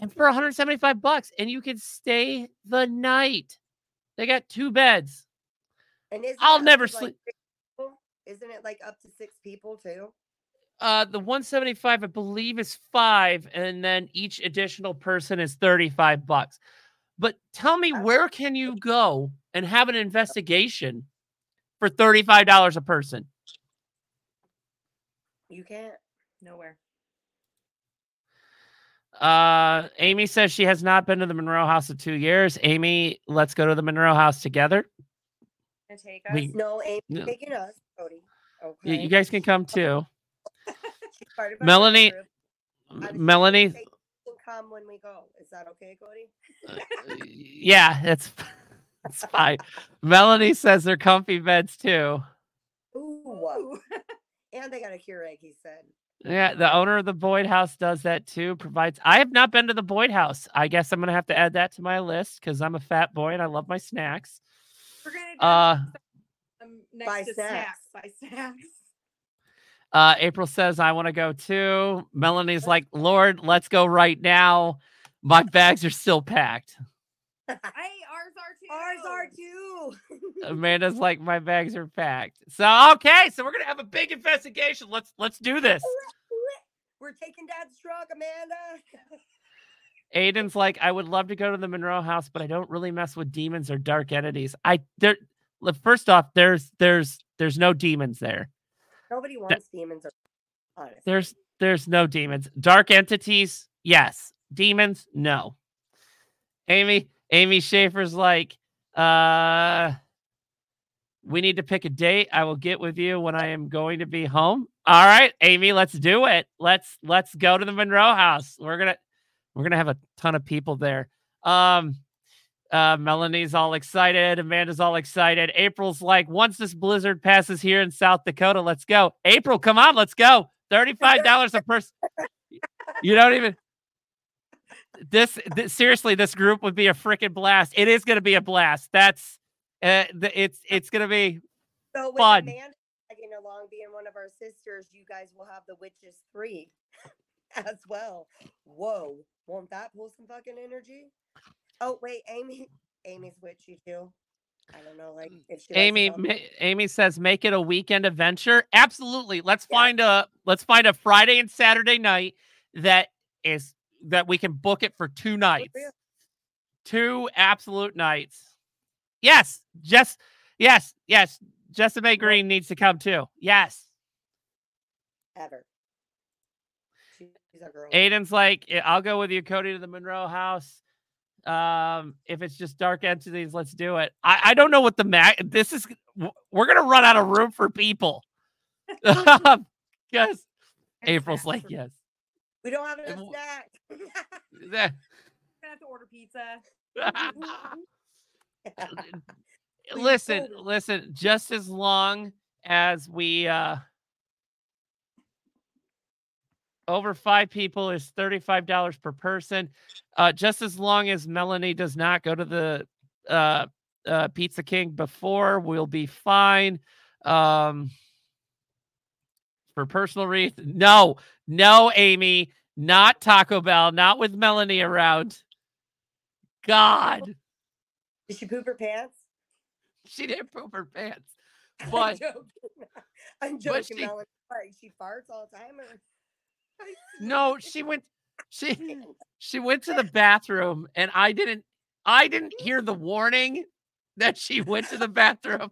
And for 175 bucks and you can stay the night. They got two beds. And I'll never like, sleep- Isn't it like up to six people too? Uh the 175 I believe is 5 and then each additional person is 35 bucks. But tell me where can you go and have an investigation for $35 a person? You can't. Nowhere. Uh, Amy says she has not been to the Monroe House in two years. Amy, let's go to the Monroe House together. Gonna take us. We- No, Amy, No. taking us, Cody. Okay. You guys can come too. She's part Melanie- group. I was just gonna Melanie, can come when we go. Is that okay, Cody? yeah, that's that's fine. Melanie says they're comfy beds too. Ooh. Ooh. And they got a Keurig, he said. Yeah, the owner of the Boyd House does that too. Provides. I have not been to the Boyd House. I guess I'm gonna have to add that to my list because I'm a fat boy and I love my snacks. We're gonna do Uh, um, next Buy to snacks. snacks. By snacks. uh, April says I want to go too. Melanie's like, Lord, let's go right now. My bags are still packed. Hey, ours are too. Ours are too. Amanda's like, my bags are packed. So okay, so we're gonna have a big investigation. Let's let's do this. We're taking Dad's truck, Amanda. Aiden's like, I would love to go to the Monroe house, but I don't really mess with demons or dark entities. I there first off, there's there's there's no demons there. Nobody wants demons. Or, honestly. There's there's no demons. Dark entities, yes. Demons, no. Amy, Amy Schaefer's like, uh we need to pick a date. I will get with you when I am going to be home. All right, Amy, let's do it. Let's let's go to the Monroe house. We're gonna we're gonna have a ton of people there. Um uh Melanie's all excited, Amanda's all excited. April's like, once this blizzard passes here in South Dakota, let's go. April, come on, let's go. $35 a person. You don't even this, this seriously, this group would be a freaking blast. It is gonna be a blast. That's uh, the, it's it's gonna be So with fun. Amanda tagging along, being one of our sisters, you guys will have the witches three as well. Whoa, won't that pull some fucking energy? Oh wait, Amy, Amy's witchy too. I don't know, like if she Amy. Ma- Amy says, make it a weekend adventure. Absolutely. Let's Yeah. find a let's find a Friday and Saturday night that is that we can book it for two nights, two absolute nights. Yes, just yes, yes. Jessica May Green needs to come too. Yes. Ever. She's girl. Aiden's like, "I- I'll go with you, Cody, to the Monroe house. Um, if it's just dark entities, let's do it. I, I don't know what the mag. This is we're gonna run out of room for people. Because April's like, yes. We don't have enough w- snacks. That- Gonna have to order pizza. Listen, listen. Just as long as we uh over five people is thirty-five dollars per person. Uh, just as long as Melanie does not go to the uh, uh, Pizza King before, we'll be fine. Um, for personal reasons, no, no, Amy, not Taco Bell, not with Melanie around. God, Did she poop her pants? she didn't poop her pants. But I'm joking. I'm joking, she- Melanie. Like, she farts all the time, or no, she went. She she went to the bathroom, and I didn't. I didn't hear the warning that she went to the bathroom.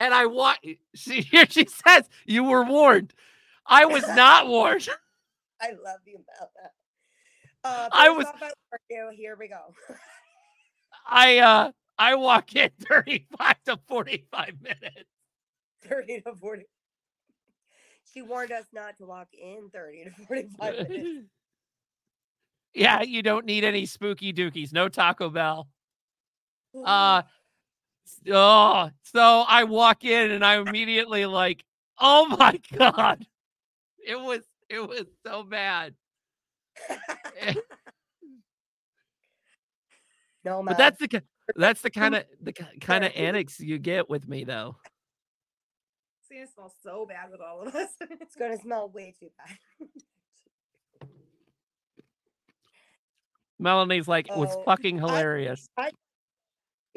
And I want she here she says you were warned. I was not warned. I love you, Mela. Uh, I was- off, I you. Here we go. I uh I walk in 35 to 45 minutes. 30 to 40. She warned us not to walk in 30 to 45 minutes. yeah, you don't need any spooky dookies. No Taco Bell. Uh oh, so I walk in and I immediately like, oh my god. It was it was so bad. Eh. no, Mel. But that's the that's the kind of the kind of annex you get with me though. It's gonna smell so bad with all of us. it's going to smell way too bad. Melanie's like it was Oh, fucking I- hilarious.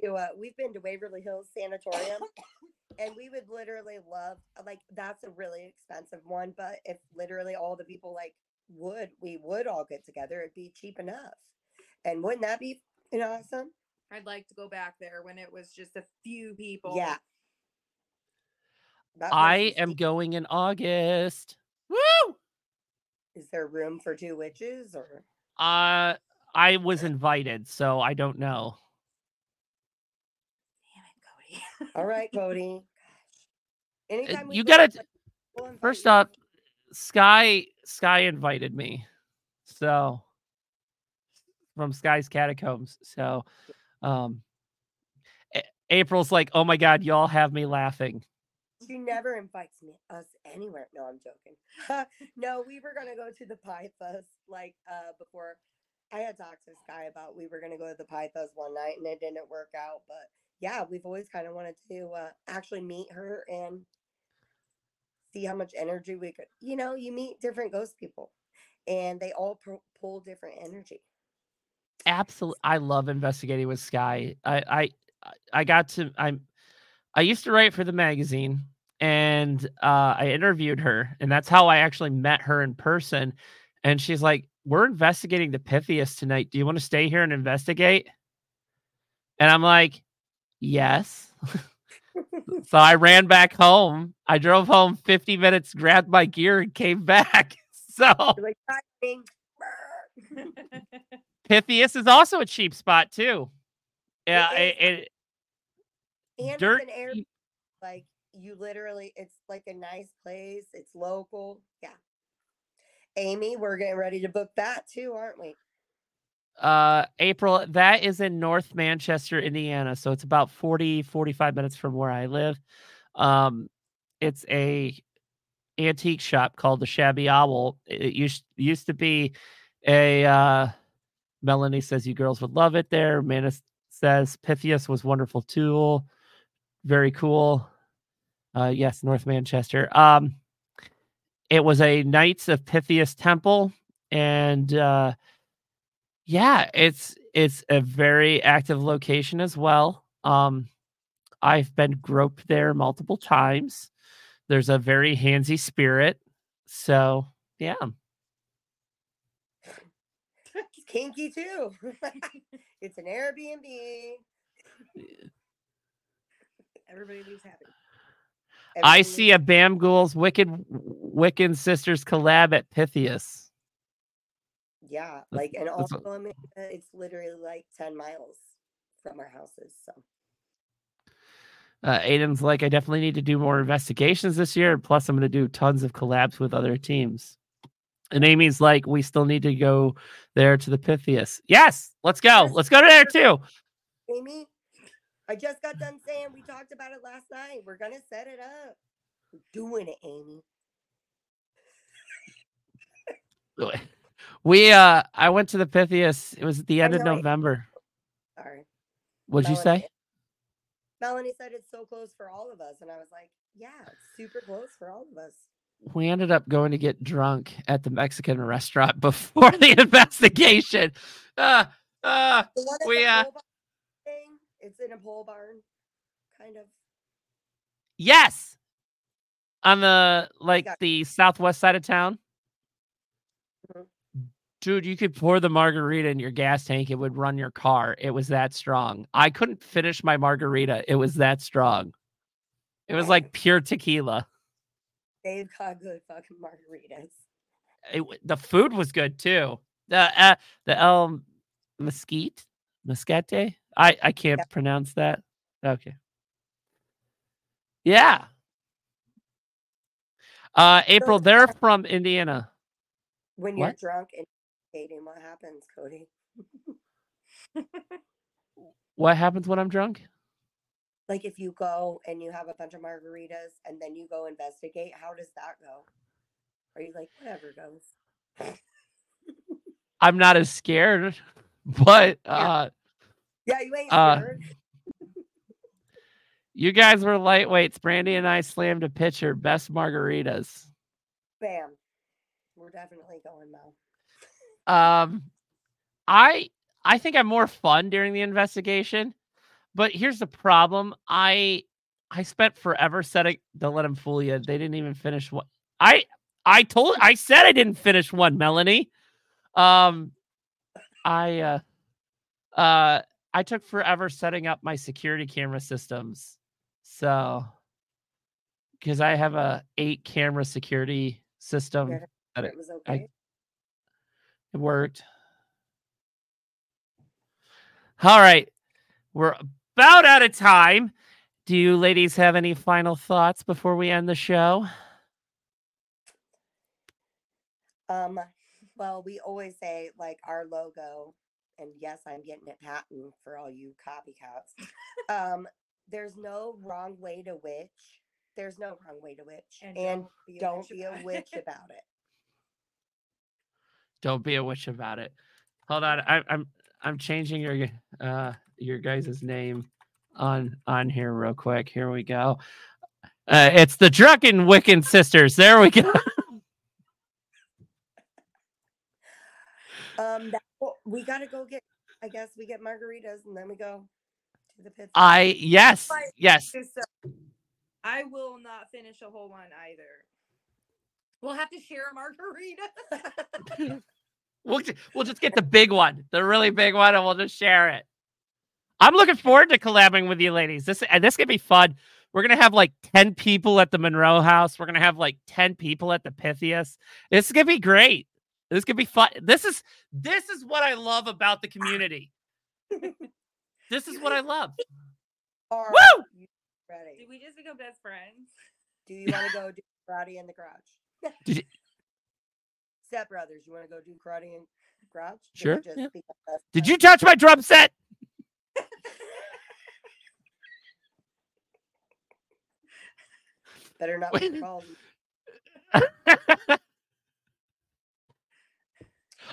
To, uh, we've been to Waverly Hills Sanatorium, and we would literally love like that's a really expensive one. But if literally all the people like would, we would all get together. It'd be cheap enough, and wouldn't that be you know, awesome? I'd like to go back there when it was just a few people. Yeah. That I am cheap. going in August. Woo! Is there room for two witches or? Uh I was invited, so I don't know. Damn it, Cody. All right, Cody. Anytime you gotta we'll First you. off, Sky Sky invited me. So from Sky's Catacombs. So um A- April's like, "Oh my god, y'all have me laughing." She never invites me us anywhere. No, I'm joking. no, we were gonna go to the Fest like uh before I had talked to Sky about we were gonna go to the Fest one night and it didn't work out. But yeah, we've always kind of wanted to uh actually meet her and see how much energy we could you know, you meet different ghost people and they all pull different energy. Absolutely, I love investigating with Sky. I I I got to I'm I used to write for the magazine and uh, I interviewed her, and that's how I actually met her in person. And she's like, "We're investigating the Pythias tonight. Do you want to stay here and investigate?" And I'm like, "Yes." so I ran back home. I drove home 50 minutes, grabbed my gear, and came back. So You're like, Pythias is also a cheap spot too. Yeah, is. it, it, and Dirt it's an air like you literally it's like a nice place it's local yeah amy we're getting ready to book that too aren't we uh april that is in north manchester indiana so it's about 40 45 minutes from where i live. Um it's a antique shop called the shabby owl. It used used to be a uh melanie says you girls would love it there. Manus says pythias was wonderful tool very cool. Uh yes north manchester. Um it was a knights of pythias temple and uh yeah, it's it's a very active location as well. Um I've been groped there multiple times. There's a very handsy spirit. So, yeah. kinky too it's an airbnb Everybody leaves happy. I Everything see a Bam Ghouls Wicked Wiccan Sisters collab at Pythias. Yeah, like and also uh, it's literally like ten miles from our houses. So Uh, Aiden's like, I definitely need to do more investigations this year. Plus, I'm going to do tons of collabs with other teams. And Amy's like, we still need to go there to the Pythias. Yes, let's go. Let's go to there too. Amy, I just got done saying we talked about it last night. We're gonna set it up. We're doing it, Amy. We, uh, I went to the Pythias. It was at the end of. November. Sorry. What'd you say? Melanie said it's so close for all of us, and I was like, "Yeah, it's super close for all of us." We ended up going to get drunk at the Mexican restaurant before the investigation. Uh, uh, The one at We, uh, thing, it's in a pole barn, kind of. yes. On the, like, the southwest side of town. Dude, you could pour the margarita in your gas tank. It would run your car. It was that strong. I couldn't finish my margarita. It was that strong. It was like pure tequila. They've got good fucking margaritas. It, the food was good too. The uh, the El Mesquite, Mesquite. I I can't Yeah. pronounce that. Okay. Yeah. Uh, April, they're from Indiana. When you're What? drunk and dating, what happens, Cody? What happens when I'm drunk? Like if you go and you have a bunch of margaritas and then you go investigate, how does that go? Are you like whatever goes? I'm not as scared, but uh, Yeah, you ain't Uh, scared. you guys were lightweights. Brandy and I slammed a pitcher. Best margaritas. Bam. We're definitely going now. Um, I I think I'm more fun during the investigation, but here's the problem. I I spent forever setting. Don't let them fool you. They didn't even finish one. I I told I said I didn't finish one, Melanie. Um, I uh uh I took forever setting up my security camera systems, so because I have a eight camera security system. It was okay. It worked. All right. We're about out of time. Do you ladies have any final thoughts before we end the show? Um, well, we always say like our logo, and yes, I'm getting it patent for all you copycats. um, there's no wrong way to witch. There's no wrong way to witch, and, be a don't witch be a witch about it. Don't be a witch about it. Hold on. I, I'm I'm changing your uh your guys' name on on here real quick. Here we go. Uh, it's the Drunken Wiccan Sisters. There we go. Um, that, well, we gotta go get. I guess we get margaritas, and then we go to the pit. I yes Right. yes. So I will not finish a whole one either. We'll have to share a margarita. We'll we'll just get the big one, the really big one, and we'll just share it. I'm looking forward to collabing with you ladies. This and this gonna be fun. We're gonna have like 10 people at the Monroe house. We're gonna have like 10 people at the Pythias. This is gonna be great. This could be fun. This is this is what I love about the community. this is what I love. Are Woo! ready? Did we just become best friends? Do you want to go do karate in the garage? You- Step brothers, you want to go do karate and we Sure, yeah. Did you touch my drum set? Better not be called.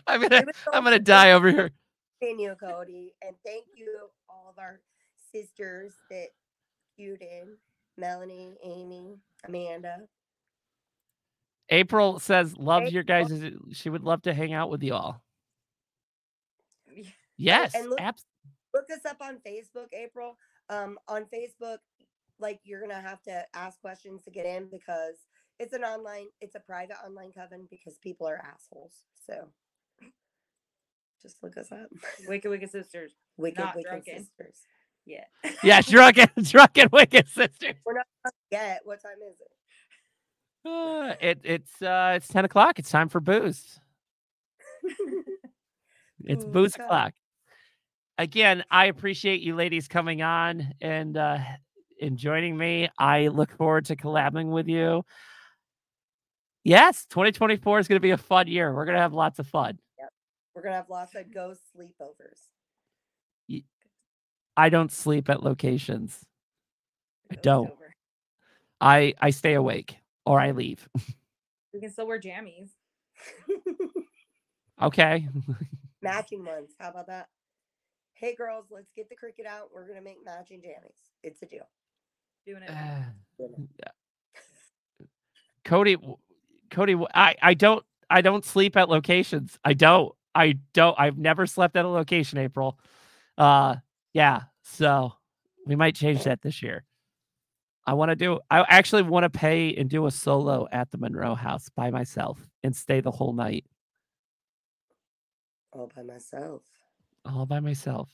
I'm gonna I'm gonna die over here. meeting you, Cody, and thank you all of our sisters that queued in: Melanie, Amy, Amanda. April says loves your guys. She would love to hang out with you all. Yes, and look- abs- Look us up on Facebook, April. Um, on Facebook, like you're gonna have to ask questions to get in because it's an online, it's a private online coven because people are assholes. So just look us up. Wicked Wiccan Sisters. Wicked Not Wicked drunken. Sisters. Yeah. Yeah, drunken, drunken wicked sisters. We're not done yet. What time is it? Uh, it it's uh it's ten o'clock. It's time for booze. It's Booze booze o'clock. Again, I appreciate you ladies coming on and uh and joining me. I look forward to collabing with you. Yes, 2024 is going to be a fun year. We're going to have lots of fun. We're gonna have lots of ghost sleepovers. I don't sleep at locations. I don't. I I stay awake or I leave. We can still wear jammies. Okay. matching ones. How about that? Hey girls, let's get the Cricut out. We're gonna make matching jammies. It's a deal. Doing it. Cody, w- I, w- I, I don't, I don't sleep at locations. I don't, I don't, I've never slept at a location, April. Uh, yeah. So we might change that this year. I want to do, I actually want to pay and do a solo at the Monroe house by myself and stay the whole night All by myself. all by myself.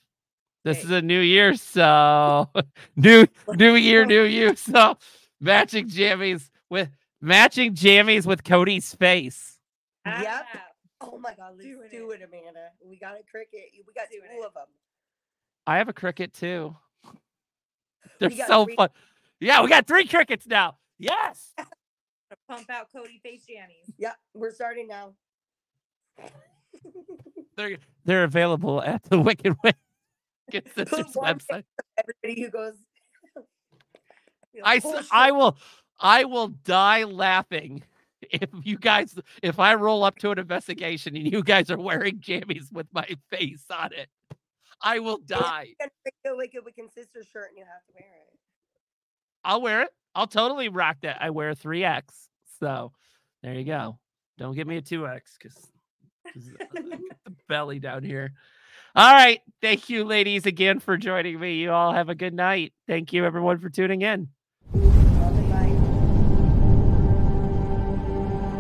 This Hey. is a new year. So new, new year, new you. So matching jammies with matching jammies with Cody's face. Yep. Ah, Oh my god, let's do it. it. Amanda. We got a Cricut. We got Doing two it. of them. I have a Cricut too. They're so three- fun. Yeah, we got three Cricuts now. Yes. Pump out Cody face jammies. Yeah, we're starting now. They're they're available at the Wicked Wiccan Sisters website. Everybody who goes, I oh, s- I will I will die laughing if you guys if I roll up to an investigation and you guys are wearing jammies with my face on it. I will die. "You're pick the Wicked Wiccan Sister shirt and you have to wear it. I'll wear it. I'll totally rock that. I wear a 3X. So there you go. Don't give me a 2X because the belly down here. All right. Thank you, ladies, again for joining me. You all have a good night. Thank you, everyone, for tuning in.